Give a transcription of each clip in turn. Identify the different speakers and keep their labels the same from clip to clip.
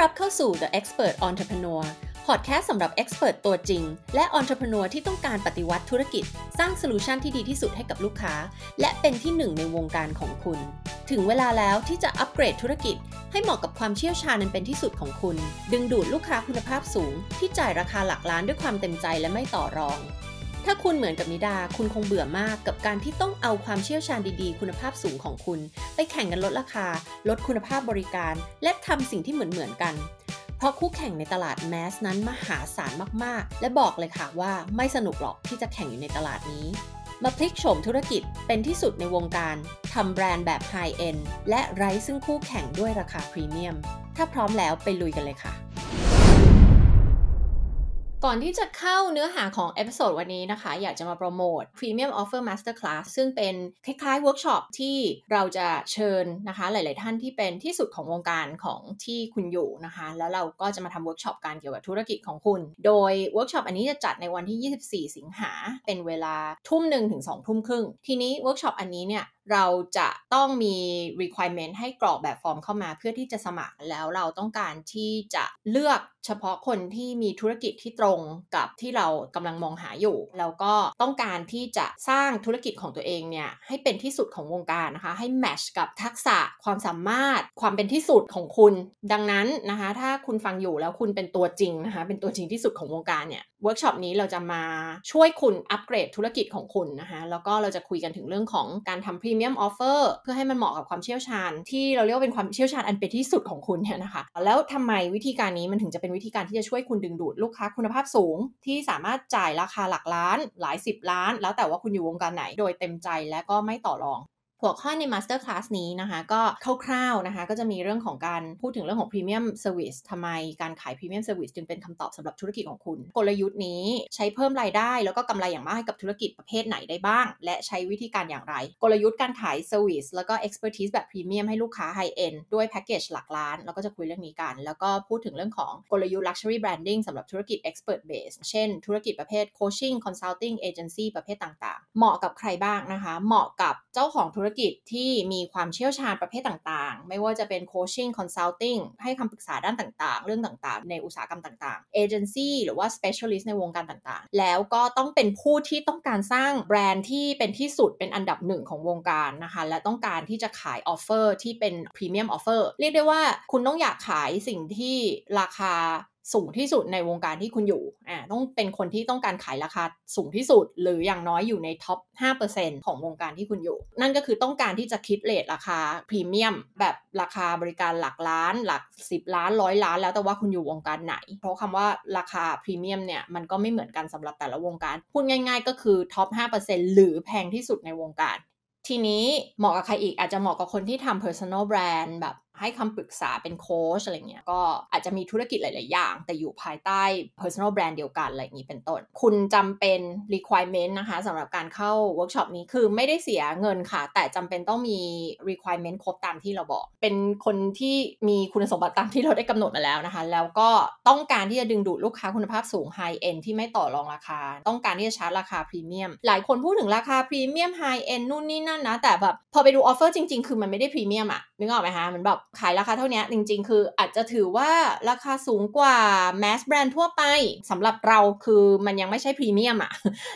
Speaker 1: รับเข้าสู่ The Expert Entrepreneur พอดแคสต์สำหรับ Expert ตัวจริง และ Entrepreneur ที่ต้องการปฏิวัติธุรกิจ สร้างโซลูชันที่ดีที่สุดให้กับลูกค้า และเป็นที่หนึ่งในวงการของคุณ ถึงเวลาแล้วที่จะอัปเกรดธุรกิจ ให้เหมาะกับความเชี่ยวชาญนั้นเป็นที่สุดของคุณ ดึงดูดลูกค้าคุณภาพสูง ที่จ่ายราคาหลักล้านด้วยความเต็มใจและไม่ต่อรอง ถ้าคุณเหมือนกับนิดา คุณคงเบื่อมากกับการที่ต้องเอาความเชี่ยวชาญดีๆ คุณภาพสูงของคุณ ไปแข่งกันลดราคา ลดคุณภาพบริการ และทำสิ่งที่เหมือนๆกัน เพราะคู่แข่งในตลาด mass นั้นมหาศาลมากๆ และบอกเลยค่ะว่าไม่สนุกหรอกที่จะแข่งอยู่ในตลาดนี้ มาพลิกโฉมธุรกิจเป็นที่สุดในวงการทำแบรนด์แบบ high end และไร้ซึ่งคู่แข่งด้วยราคาพรีเมียม ถ้าพร้อมแล้วไปลุยกันเลยค่ะ ก่อนที่จะเข้าเนื้อหาของ episode วันนี้นะคะ อยากจะมาโปรโมท Premium Offer Masterclass ซึ่งเป็นคล้ายๆเวิร์กช็อปที่เราจะเชิญนะคะ หลาย ๆ ท่านที่เป็นที่สุดของวงการของที่คุณอยู่นะคะ แล้วเราก็จะมาทำเวิร์กช็อปการเกี่ยวกับธุรกิจของคุณ โดยเวิร์กช็อปอันนี้จะจัดในวันที่ 24 สิงหาเป็นเวลาทุ่มหนึ่งถึง2ทุ่มครึ่ง ทีนี้เวิร์กช็อปอันนี้เนี่ย เราจะต้องมี requirement ให้กรอกแบบฟอร์มเข้ามาเพื่อที่จะสมัครแล้วเราต้องการที่จะเลือกเฉพาะคนที่มีธุรกิจที่ตรงกับที่เรากำลังมองหาอยู่ แล้วก็ต้องการที่จะสร้างธุรกิจของตัวเองเนี่ยให้เป็นที่สุดของวงการนะคะ ให้ match กับทักษะความสามารถความเป็นที่สุดของคุณ ดังนั้นนะคะ ถ้าคุณฟังอยู่แล้วคุณเป็นตัวจริงนะคะ เป็นตัวจริงที่สุดของวงการเนี่ย เวิร์กช็อปนี้เราจะมาช่วยคุณอัปเกรดธุรกิจของคุณนะคะแล้วก็เราจะคุยกันถึงเรื่องของการทำ premium offer เพื่อให้มันเหมาะกับความเชี่ยวชาญ ที่เราเรียกว่าเป็นความเชี่ยวชาญอันเป็นที่สุดของคุณเนี่ยนะคะ แล้วทำไมวิธีการนี้มันถึงจะเป็นวิธีการที่จะช่วยคุณดึงดูดลูกค้าคุณภาพสูง ที่สามารถจ่ายราคาหลักล้าน หลายสิบล้าน แล้วแต่ว่าคุณอยู่วงการไหนโดยเต็มใจและก็ไม่ต่อรอง หัวข้อใน Master Class นี้นะคะ ก็คร่าวๆนะคะ ก็จะมีเรื่องของการพูดถึงเรื่องของ Premium Service ทำไมการขาย Premium Service จึงเป็นคำตอบสำหรับธุรกิจของคุณ กลยุทธ์นี้ใช้เพิ่มรายได้ แล้วก็กำไรอย่างมากให้กับธุรกิจประเภทไหนได้บ้าง และใช้วิธีการอย่างไร กลยุทธ์การขาย Service แล้วก็ Expertise แบบ Premium ให้ลูกค้า High End ด้วยแพ็กเกจหลักล้าน แล้วก็จะคุยเรื่องนี้กัน แล้วก็พูดถึงเรื่องของกลยุทธ์ Luxury Branding สำหรับธุรกิจ Expert Base เช่น ธุรกิจประเภท Coaching Consulting Agency ประเภทต่างๆ เหมาะกับใครบ้างนะคะ เหมาะกับเจ้าของธุรกิจที่มีความเชี่ยวชาญประเภทต่างๆ ไม่ว่าจะเป็น coaching consulting ให้คำปรึกษาด้านต่างๆ เรื่องต่างๆ ในอุตสาหกรรมต่างๆ agency หรือว่า specialist ในวงการต่างๆ แล้วก็ต้องเป็นผู้ที่ต้องการสร้างแบรนด์ที่เป็นที่สุดเป็นอันดับหนึ่งของวงการนะคะ และต้องการที่จะขายออฟเฟอร์ที่เป็น premium offer เรียกได้ว่าคุณต้องอยากขายสิ่งที่ราคา สูงที่สุดในวงการที่คุณอยู่อ่าต้องเป็นคนที่ต้องการขายราคาสูงที่สุด หรืออย่างน้อยอยู่ในท็อป 5%ของวงการที่คุณอยู่ นั่นก็คือต้องการที่จะคิดเลทราคาพรีเมียมแบบราคาบริการหลักล้าน หลัก 10 ล้านร้อยล้าน แล้วแต่ว่าคุณอยู่วงการไหน เพราะคำว่าราคาพรีเมียมเนี่ยมันก็ไม่เหมือนกันสำหรับแต่ละวงการ พูดง่าย ๆ ก็คือ top 5%หรือแพงที่สุดในวงการทีนี้เหมาะกับใครอีกอาจจะเหมาะกับคนที่ทำ personal brand แบบ ให้คำปรึกษาเป็นโค้ชอะไรเงี้ยก็อาจจะมีธุรกิจหลาย ๆ อย่าง แต่อยู่ภายใต้ personal brand เดียวกันอะไรอย่างนี้เป็นต้น คุณจำเป็น requirement นะคะสำหรับการเข้าเวิร์กช็อปนี้คือไม่ได้เสียเงินค่ะ แต่จำเป็นต้องมี requirement ครบตามที่เราบอก เป็นคนที่มีคุณสมบัติตามที่เราได้กำหนดมาแล้วนะคะ แล้วก็ต้องการที่จะดึงดูดลูกค้าคุณภาพสูง high end ที่ไม่ต่อรองราคา ต้องการที่จะชาร์จราคาพรีเมียมหลายคนพูดถึงราคาพรีเมียม high end นู่นนี่นั่นนะแต่แบบพอไปดู offer จริง ๆ คือมันไม่ได้พรีเมียมอะนึกออกไหมคะมันแบบขายราคาเท่านี้จริง ๆ คืออาจจะถือว่าราคาสูงกว่า mass brand ทั่วไปสำหรับเราคือมันยังไม่ใช่พรีเมียมอะ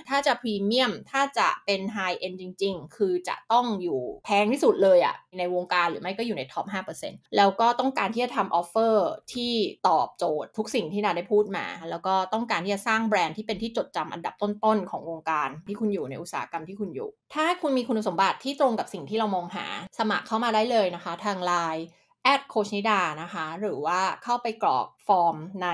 Speaker 1: ถ้าจะพรีเมียมถ้าจะเป็น high end จริง ๆ คือจะต้องอยู่แพงที่สุดเลยอะในวงการหรือไม่ก็อยู่ใน top 5%แล้วก็ต้องการที่จะทำ offer ที่ตอบโจทย์ทุกสิ่งที่นิดาได้พูดมา แล้วก็ต้องการที่จะสร้างแบรนด์ที่เป็นที่จดจำอันดับต้นๆของวงการที่คุณอยู่ในอุตสาหกรรมที่คุณอยู่ ถ้าคุณมีคุณสมบัติที่ตรงกับสิ่งที่เรามองหา สมัครเข้ามาได้เลยนะคะ ทางไลน์ แอดโค้ชนิดานะคะ หรือว่าเข้าไปกรอก ฟอร์มใน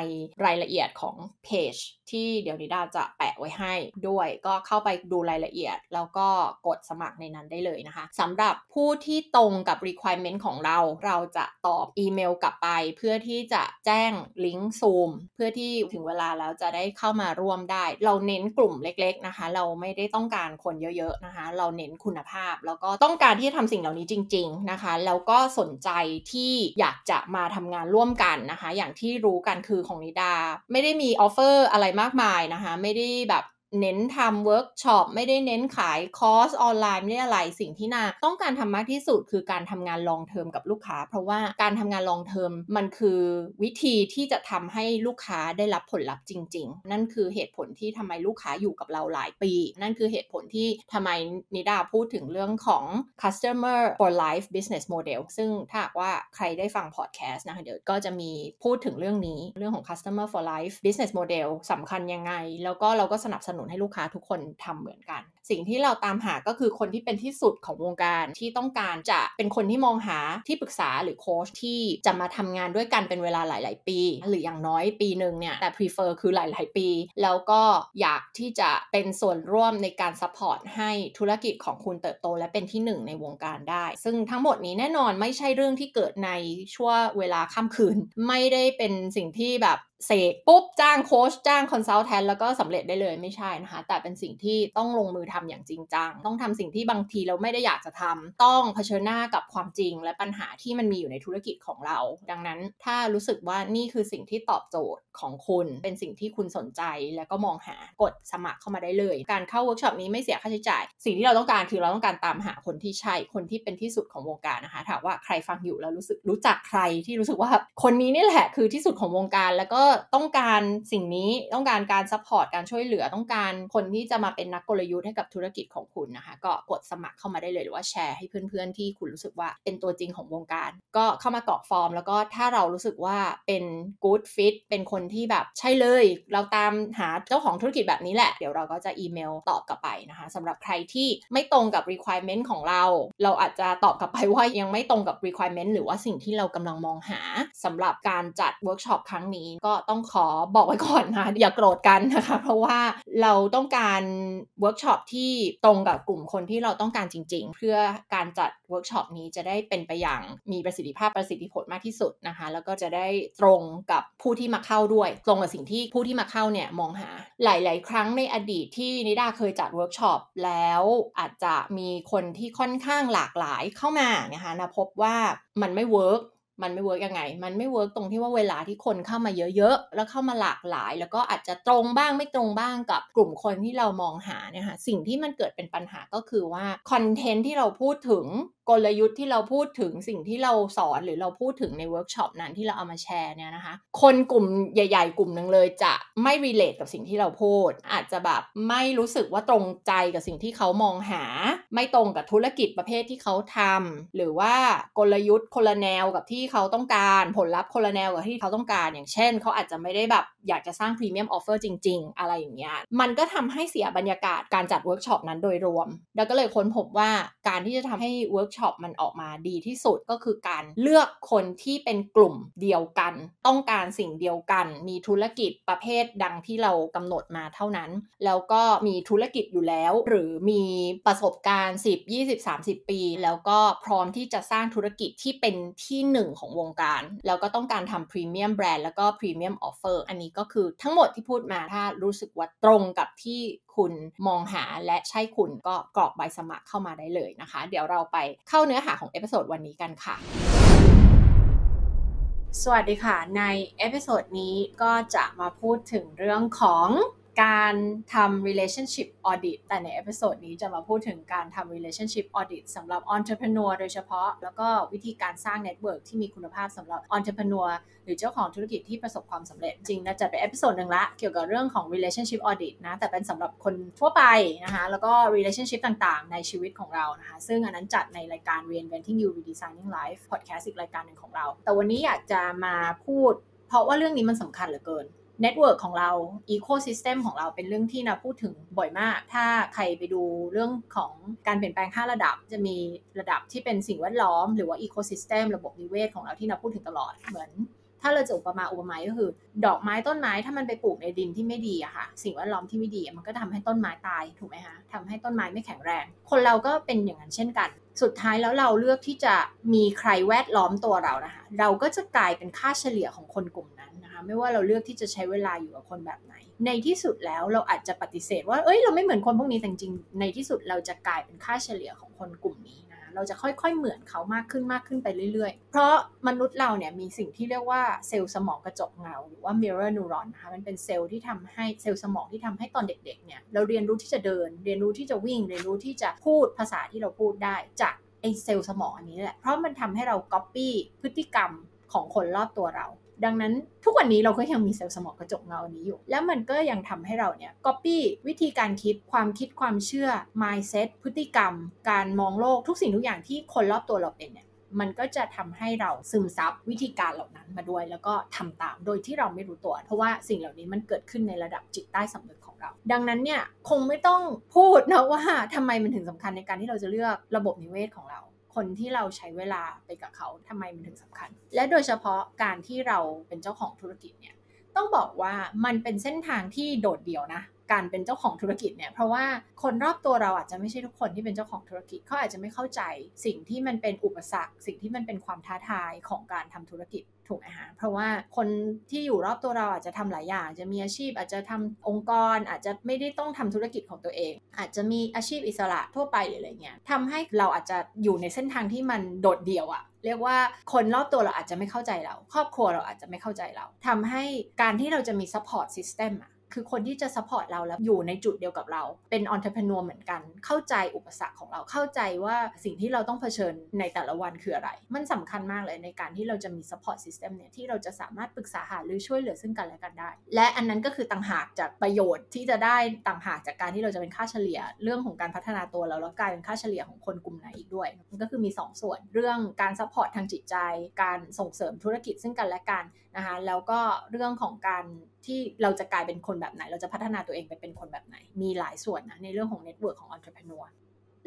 Speaker 1: รายละเอียดของเพจที่เดี๋ยวนิดาจะแปะไว้ให้ด้วย ก็เข้าไปดูรายละเอียด แล้วก็กดสมัครในนั้นได้เลยนะคะสำหรับผู้ที่ตรงกับ requirement ของเรา เราจะตอบอีเมลกลับไป เพื่อที่จะแจ้งลิงก์ซูมเพื่อที่ถึงเวลาแล้วจะได้เข้ามาร่วมได้ เราเน้นกลุ่มเล็กๆนะคะ เราไม่ได้ต้องการคนเยอะๆนะคะ เราเน้นคุณภาพ แล้วก็ต้องการที่จะทำสิ่งเหล่านี้จริง ๆนะคะ แล้วก็สนใจที่อยากจะมาทำงานร่วมกันนะคะ อย่างที่รู้กันคือของนิดา ไม่ได้มี offer อะไรมากมายนะคะ ไม่ได้แบบ เน้นทำเวิร์กช็อปไม่ได้เน้นขายคอร์สออนไลน์ไม่ได้อะไรสิ่งที่นิดาต้องการทำมากที่สุดคือการทำงาน long term กับลูกค้า เพราะว่าการทำงาน long term มันคือวิธีที่จะทำให้ลูกค้าได้รับผลลัพธ์จริง ๆ นั่นคือเหตุผลที่ทำไมลูกค้าอยู่กับเราหลายปี นั่นคือเหตุผลที่ทำไมนิดาพูดถึงเรื่องของ customer for life business model ซึ่งถ้าว่าใครได้ฟังพอดแคสต์นะคะเดี๋ยวก็จะมีพูดถึงเรื่องนี้เรื่องของ customer for life business model สำคัญยังไง แล้วก็เราก็สนับสนุนให้ลูกค้าทุกคนทำเหมือนกัน สิ่งที่เราตามหาก็คือคนที่เป็นที่สุดของวงการที่ต้องการจะเป็นคนที่มองหาที่ปรึกษาหรือโค้ชที่จะมาทำงานด้วยกันเป็นเวลาหลาย ๆ ปี หรืออย่างน้อยปีหนึ่งเนี่ยแต่ prefer คือหลาย ๆ ปี แล้วก็อยากที่จะเป็นส่วนร่วมในการ support ให้ธุรกิจของคุณเติบโต และเป็นที่หนึ่งในวงการได้ ซึ่งทั้งหมดนี้แน่นอนไม่ใช่เรื่องที่เกิดในช่วงเวลาข้ามคืน ไม่ได้เป็นสิ่งที่แบบ เสกปุ๊บจ้างโค้ชจ้าง consultant แล้วก็สำเร็จได้เลยไม่ใช่นะคะ แต่เป็นสิ่งที่ต้องลงมือทำอย่างจริงจัง ต้องทำสิ่งที่บางทีเราไม่ได้อยากจะทำต้องเผชิญหน้ากับความจริงและปัญหาที่มันมีอยู่ในธุรกิจของเรา ดังนั้นถ้ารู้สึกว่านี่คือสิ่งที่ตอบโจทย์ของคุณ เป็นสิ่งที่คุณสนใจแล้วก็มองหากดสมัครเข้ามาได้เลย การเข้าเวิร์กช็อปนี้ไม่เสียค่าใช้จ่าย สิ่งที่เราต้องการคือเราต้องการตามหาคนที่ใช่คนที่เป็นที่สุดของวงการนะคะถามว่าใครฟังอยู่แล้วรู้สึกรู้จักใครที่รู้สึกว่าคนนี้นี่แหละคือที่สุดของวงการแล้วก็ต้องการสิ่งนี้ต้องการการ support การช่วยเหลือต้องการคนที่จะมาเป็นนักกลยุทธ์ให้กับธุรกิจของคุณนะคะ ก็กดสมัครเข้ามาได้เลยหรือว่าแชร์ให้เพื่อนๆที่คุณรู้สึกว่าเป็นตัวจริงของวงการ ก็เข้ามากรอกฟอร์ม แล้วก็ถ้าเรารู้สึกว่าเป็น good fit เป็นคนที่แบบใช่เลย เราตามหาเจ้าของธุรกิจแบบนี้แหละ เดี๋ยวเราก็จะอีเมลตอบกลับไปนะคะสำหรับใครที่ไม่ตรงกับ requirement ของเรา เราอาจจะตอบกลับไปว่ายังไม่ตรงกับ requirement หรือว่าสิ่งที่เรากำลังมองหาสำหรับการจัดเวิร์กช็อปครั้งนี้ก็ต้องขอบอกไว้ก่อนนะอย่าโกรธกันนะคะ เพราะว่าเราต้องการเวิร์กช็อปที่ตรงกับกลุ่มคนที่เราต้องการจริง ๆ เพื่อการจัดเวิร์กช็อปนี้จะได้เป็นไปอย่างมีประสิทธิภาพประสิทธิผลมากที่สุดนะคะ แล้วก็จะได้ตรงกับผู้ที่มาเข้าด้วย ตรงกับสิ่งที่ผู้ที่มาเข้าเนี่ยมองหาหลาย ๆ ครั้งในอดีตที่นิดาเคยจัดเวิร์กช็อปแล้วอาจจะมีคนที่ค่อนข้างหลากหลายเข้ามานะคะนิดาพบว่ามันไม่ work มันไม่ work ยังไง มันไม่ work ตรงที่ว่าเวลาที่คนเข้ามาเยอะๆ แล้วเข้ามาหลากหลาย แล้วก็อาจจะตรงบ้างไม่ตรงบ้างกับกลุ่มคนที่เรามองหาเนี่ยค่ะสิ่งที่มันเกิดเป็นปัญหาก็คือว่า content ที่เราพูดถึงกลยุทธ์ที่เราพูดถึงสิ่งที่เราสอนหรือเราพูดถึงในเวิร์กช็อปนั้นที่เราเอามาแชร์เนี่ยนะคะ คนกลุ่มใหญ่ๆ กลุ่มหนึ่งเลยจะไม่ relate กับสิ่งที่เราพูด อาจจะแบบไม่รู้สึกว่าตรงใจกับสิ่งที่เขามองหา ไม่ตรงกับธุรกิจประเภทที่เขาทำหรือว่ากลยุทธ์คนละแนวกับที่เขาต้องการผลลัพธ์คนละแนวกับที่เขาต้องการ อย่างเช่น เขาอาจจะไม่ได้แบบอยากจะสร้าง premium offer จริง ๆ อะไรอย่างเงี้ยมันก็ทำให้เสียบรรยากาศการจัดเวิร์กช็อปนั้นโดยรวม แล้วก็เลยค้นพบว่าการที่จะทำให้เวิร์กช็อปมันออกมาดีที่สุดก็คือการเลือกคนที่เป็นกลุ่มเดียวกัน ต้องการสิ่งเดียวกัน มีธุรกิจประเภทดังที่เรากำหนดมาเท่านั้น แล้วก็มีธุรกิจอยู่แล้ว หรือมีประสบการณ์ 10 20 30 ปี แล้วก็พร้อมที่จะสร้างธุรกิจที่เป็นที่หนึ่งของวงการ แล้วก็ต้องการทำ premium brand แล้วก็ premium offer อันนี้ก็คือทั้งหมดที่พูดมาถ้ารู้สึกว่าตรงกับที่คุณมองหาและใช่คุณก็กรอกใบสมัครเข้ามาได้เลยนะคะ เดี๋ยวเราไปเข้าเนื้อหาของ episode วันนี้กันค่ะสวัสดีค่ะ ใน episode นี้ก็จะมาพูดถึงเรื่องของ การทำ relationship audit แต่ใน episode นี้จะมาพูดถึงการทำ relationship audit สำหรับ entrepreneur โดยเฉพาะ แล้วก็วิธีการสร้าง network ที่มีคุณภาพสำหรับ entrepreneur หรือเจ้าของธุรกิจที่ประสบความสำเร็จ จริงนะจะเป็น episode หนึ่งละ เกี่ยวกับเรื่องของ relationship audit นะ แต่เป็นสำหรับคนทั่วไปนะคะ แล้วก็ relationship ต่างๆ ในชีวิตของเรานะคะ ซึ่งอันนั้นจัดในรายการ reinventing you redesigning life podcast อีกรายการหนึ่งของเรา แต่วันนี้อยากจะมาพูด เพราะว่าเรื่องนี้มันสำคัญเหลือเกิน network ของเรา ecosystem ของเราเป็นเรื่องที่นิดาพูดถึงบ่อยมาก ถ้าใครไปดูเรื่องของการเปลี่ยนแปลง5ระดับ จะมีระดับที่เป็นสิ่งแวดล้อม หรือว่า ecosystem ระบบนิเวศของเราที่เราพูดถึงตลอดเหมือนถ้าเราจะอุปมาอุปไมยก็คือ ดอกไม้ต้นไม้ถ้ามันไปปลูกในดินที่ไม่ดีอะค่ะ สิ่งแวดล้อมที่ไม่ดีมันก็ทำให้ต้นไม้ตายถูกไหมคะทำให้ต้นไม้ไม่แข็งแรง คนเราก็เป็นอย่างนั้นเช่นกัน สุดท้ายแล้วเราเลือกที่จะมีใครแวดล้อมตัวเรานะคะ เราก็จะกลายเป็นค่าเฉลี่ยของคนกลุ่มนั้น ไม่ว่าเราเลือกที่จะใช้เวลาอยู่กับคนแบบไหน ในที่สุดแล้วเราอาจจะปฏิเสธ ว่าเอ้ยเราไม่เหมือนคนพวกนี้แต่จริงในที่สุดเราจะกลายเป็นค่าเฉลี่ยของคนกลุ่มนี้นะเราจะค่อยๆเหมือนเขามากขึ้นมากขึ้นไปเรื่อยๆ เพราะมนุษย์เราเนี่ยมีสิ่งที่เรียกว่าเซลล์สมองกระจกเงา หรือว่า mirror neuron นะคะมันเป็นเซลล์ที่ทำให้เซลล์สมองที่ทำให้ตอนเด็กๆเนี่ยเราเรียนรู้ที่จะเดิน เรียนรู้ที่จะวิ่ง เรียนรู้ที่จะพูดภาษาที่เราพูดได้จากไอ้เซลล์สมองอันนี้แหละ เพราะมันทำให้เรา copy พฤติกรรมของคนรอบตัวเรา ดังนั้นทุกวันนี้เราก็ยังมีเซลล์สมองกระจกเงาอันนี้อยู่ แล้วมันก็ยังทำให้เราเนี่ย copy วิธีการคิดความคิดความเชื่อ mindset พฤติกรรม การมองโลกทุกสิ่งทุกอย่างที่คนรอบตัวเราเป็นเนี่ยมันก็จะทำให้เราซึมซับวิธีการเหล่านั้นมาด้วย แล้วก็ทำตามโดยที่เราไม่รู้ตัว เพราะว่าสิ่งเหล่านี้มันเกิดขึ้นในระดับจิตใต้สำนึกของเรา ดังนั้นเนี่ยคงไม่ต้องพูดนะว่าทำไมมันถึงสำคัญในการที่เราจะเลือกระบบนิเวศของเรา คนที่เราใช้เวลาไปกับเขาทำไมมันถึงสำคัญ และโดยเฉพาะการที่เราเป็นเจ้าของธุรกิจเนี่ยต้องบอกว่ามันเป็นเส้นทางที่โดดเดี่ยวนะการเป็นเจ้าของธุรกิจเนี่ยเพราะว่าคนรอบตัวเราอาจจะไม่ใช่ทุกคนที่เป็นเจ้าของธุรกิจเขาอาจจะไม่เข้าใจ สิ่งที่มันเป็นอุปสรรค สิ่งที่มันเป็นความท้าทายของการทำธุรกิจ ถูกไหมฮะเพราะว่าคนที่อยู่รอบตัวเราอาจจะทำหลายอย่างจจะมีอาชีพอาจจะทำองค์กร อาจจะไม่ได้ต้องทำธุรกิจของตัวเอง อาจจะมีอาชีพอิสระทั่วไปหรืออะไรเงี้ยทำให้เราอาจจะอยู่ในเส้นทางที่มันโดดเดี่ยวอะเรียกว่าคนรอบตัวเราอาจจะไม่เข้าใจเรา ครอบครัวเราอาจจะไม่เข้าใจเราทำให้การที่เราจะมี support system อะ คือคนที่จะ support เราแล้วอยู่ในจุดเดียวกับเรา เป็น entrepreneur เหมือนกัน เข้าใจอุปสรรคของเราเข้าใจว่าสิ่งที่เราต้องเผชิญในแต่ละวันคืออะไร มันสำคัญมากเลยในการที่เราจะมี support system เนี่ยที่เราจะสามารถปรึกษาหาหรือช่วยเหลือซึ่งกันและกันได้ และอันนั้นก็คือต่างหากจากประโยชน์ที่จะได้ต่างหากจากการที่เราจะเป็นค่าเฉลี่ย เรื่องของการพัฒนาตัวเราแล้วกลายเป็นค่าเฉลี่ยของคนกลุ่มไหนอีกด้วย มันก็คือมี 2 ส่วน เรื่องการ support ทางจิตใจ การส่งเสริมธุรกิจซึ่งกันและกันนะคะแล้วก็เรื่องของการ ที่เราจะกลายเป็นคนแบบไหน เราจะพัฒนาตัวเองไปเป็นคนแบบไหน มีหลายส่วนนะในเรื่องของเน็ตเวิร์กของ entrepreneur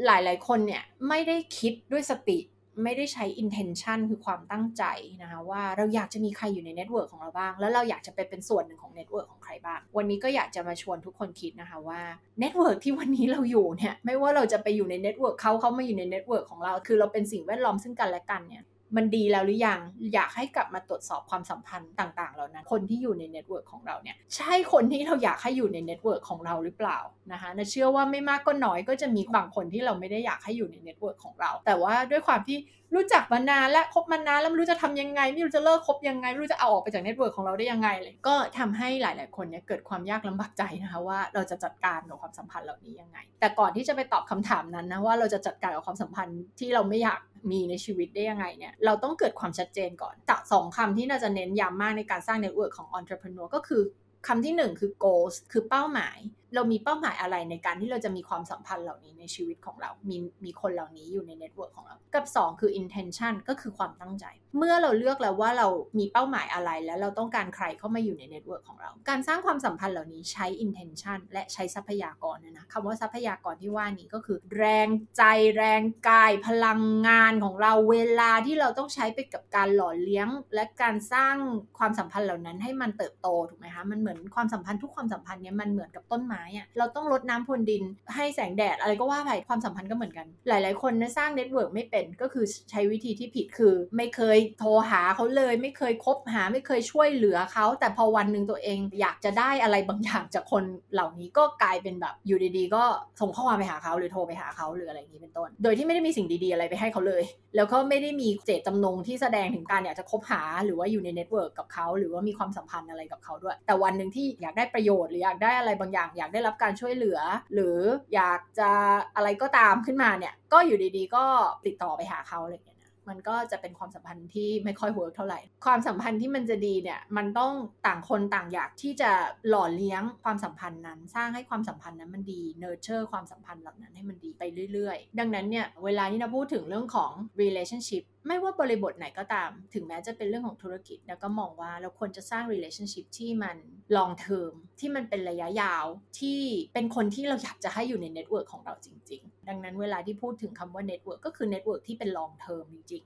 Speaker 1: หลายๆคนเนี่ยไม่ได้คิดด้วยสติไม่ได้ใช้ intention คือความตั้งใจนะคะว่าเราอยากจะมีใครอยู่ใน network ของเราบ้าง แล้วเราอยากจะไปเป็นส่วนหนึ่งของ network ของใครบ้าง วันนี้ก็อยากจะมาชวนทุกคนคิดนะคะว่า network ที่วันนี้เราอยู่เนี่ยไม่ว่าเราจะไปอยู่ใน network เขาเขามาอยู่ใน network ของเรา คือเราเป็นสิ่งแวดล้อมซึ่งกันและกันเนี่ย มันดีแล้วหรือยัง อยากให้กลับมาตรวจสอบความสัมพันธ์ต่าง ๆ เหล่านั้น คนที่อยู่ใน network ของเราเนี่ย ใช่คนที่เราอยากให้อยู่ใน network ของเราหรือเปล่านะคะนิดาเชื่อว่าไม่มากก็น้อยก็จะมีบางคนที่เราไม่ได้อยากให้อยู่ใน network ของเรา แต่ว่าด้วยความที่ รู้จักมานานและคบมานานแล้วไม่รู้จะทำยังไง ไม่รู้จะเลิกคบยังไงไม่รู้จะเอาออกไปจาก network ของเราได้ยังไงเลยก็ทำให้หลาย ๆ คนเนี่ยเกิดความยากลำบากใจนะคะว่าเราจะจัดการกับความสัมพันธ์เหล่านี้ยังไง แต่ก่อนที่จะไปตอบคำถามนั้นนะว่าเราจะจัดการกับความสัมพันธ์ที่เราไม่อยากมีในชีวิตได้ยังไงเนี่ยเราต้องเกิดความชัดเจนก่อนจากสองคำที่น่าจะเน้นย้ำมากในการสร้างเน็ตเวิร์กของ entrepreneur ก็คือคำที่หนึ่งคือ goals คือเป้าหมาย เรามีเป้าหมายอะไรในการที่เราจะมีความสัมพันธ์เหล่านี้ในชีวิตของเรา มีมีคนเหล่านี้อยู่ใน network ของเรา กับ 2 คือ intention ก็คือความตั้งใจ เมื่อเราเลือกแล้วว่าเรามีเป้าหมายอะไร แล้วเราต้องการใครเข้ามาอยู่ใน network ของเรา การสร้างความสัมพันธ์เหล่านี้ใช้ intention และใช้ทรัพยากรนะนะคำว่าทรัพยากรที่ว่านี้ก็คือ แรงใจแรงกาย พลังงานของเราเวลาที่เราต้องใช้ไปกับการหล่อเลี้ยง และการสร้างความสัมพันธ์เหล่านั้นให้มันเติบโตถูกไหมคะมันเหมือนความสัมพันธ์ทุกความสัมพันธ์เนี้ยมันเหมือนกับต้นไม้อะเราต้องรดน้ำพรวนดิน ให้แสงแดดอะไรก็ว่าไปความสัมพันธ์ก็เหมือนกัน หลาย ๆ คนนะสร้าง network ไม่เป็นก็คือใช้วิธีที่ผิดคือ ไม่เคยโทรหาเขาเลย ไม่เคยคบหา ไม่เคยช่วยเหลือเขา แต่พอวันหนึ่งตัวเองอยากจะได้อะไรบางอย่างจากคนเหล่านี้ก็กลายเป็นแบบอยู่ดีๆ ก็ส่งข้อความไปหาเขาหรือโทรไปหาเขาหรืออะไรอย่างนี้เป็นต้น โดยที่ไม่ได้มีสิ่งดี ๆ อะไรไปให้เขาเลย แล้วก็ไม่ได้มีเจตจำนงที่แสดงถึงการอยากจะคบหาหรือว่าอยู่ใน network กับเขาหรือว่ามีความสัมพันธ์อะไรกับเขาด้วย แต่วันหนึ่งที่อยากได้ประโยชน์หรืออยากได้อะไรบางอย่างอยากได้รับการช่วยเหลือ หรืออยากจะอะไรก็ตามขึ้นมาเนี่ยก็อยู่ดีๆ ก็ติดต่อไปหาเขาอะไรอย่างเงี้ยมันก็จะเป็นความสัมพันธ์ที่ไม่ค่อยเวิร์กเท่าไหร่ ความสัมพันธ์ที่มันจะดีเนี่ย มันต้องต่างคนต่างอยากที่จะหล่อเลี้ยงความสัมพันธ์นั้น สร้างให้ความสัมพันธ์นั้นมันดี เนอร์เจอร์ความสัมพันธ์เหล่านั้นให้มันดีไปเรื่อย ๆ ดังนั้นเนี่ย เวลาที่เราพูดถึงเรื่องของ relationship ไม่ว่าบริบทไหนก็ตาม ถึงแม้จะเป็นเรื่องของธุรกิจ แล้วก็มองว่าเราควรจะสร้าง relationship ที่มัน long term ที่มันเป็นระยะยาว ที่เป็นคนที่เราอยากจะให้อยู่ใน network ของเราจริง ๆ ดังนั้นเวลาที่พูดถึงคำว่า network ก็คือ network ที่เป็น long term จริง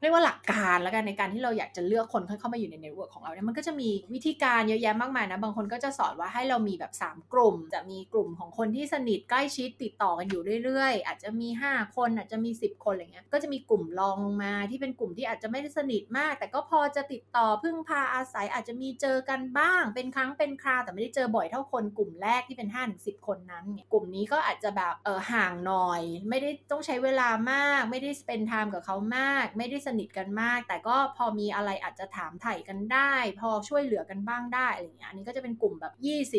Speaker 1: เรียกว่าหลักการแล้วกันในการที่เราอยากจะเลือกคนเข้ามาอยู่ใน network ของเราเนี่ยมันก็จะมีวิธีการเยอะแยะมากมายนะ บางคนก็จะสอนว่าให้เรามีแบบ 3 กลุ่ม จะมีกลุ่มของคนที่สนิทใกล้ชิดติดต่อกันอยู่เรื่อยๆ อาจจะมี 5 คนอาจจะมี 10 คนอะไรเงี้ยก็จะมีกลุ่มรองลงมาที่เป็นกลุ่มที่อาจจะไม่ได้สนิทมาก แต่ก็พอจะติดต่อพึ่งพาอาศัยอาจจะมีเจอกันบ้าง เป็นครั้งเป็นคราวแต่ไม่ได้เจอบ่อยเท่าคนกลุ่มแรกที่เป็น5 ถึง 10 คนนั้นเนี่ยกลุ่มนี้ก็อาจจะแบบเออห่างหน่อย ไม่ได้ต้องใช้เวลามาก ไม่ได้เป็นไทม์กับเขามาก ไม่ได้สนิทกันมาก แต่ก็พอมีอะไรอาจจะถามไถ่กันได้ พอช่วยเหลือกันบ้างได้อะไรเงี้ยอันนี้ก็จะเป็นกลุ่มแบบ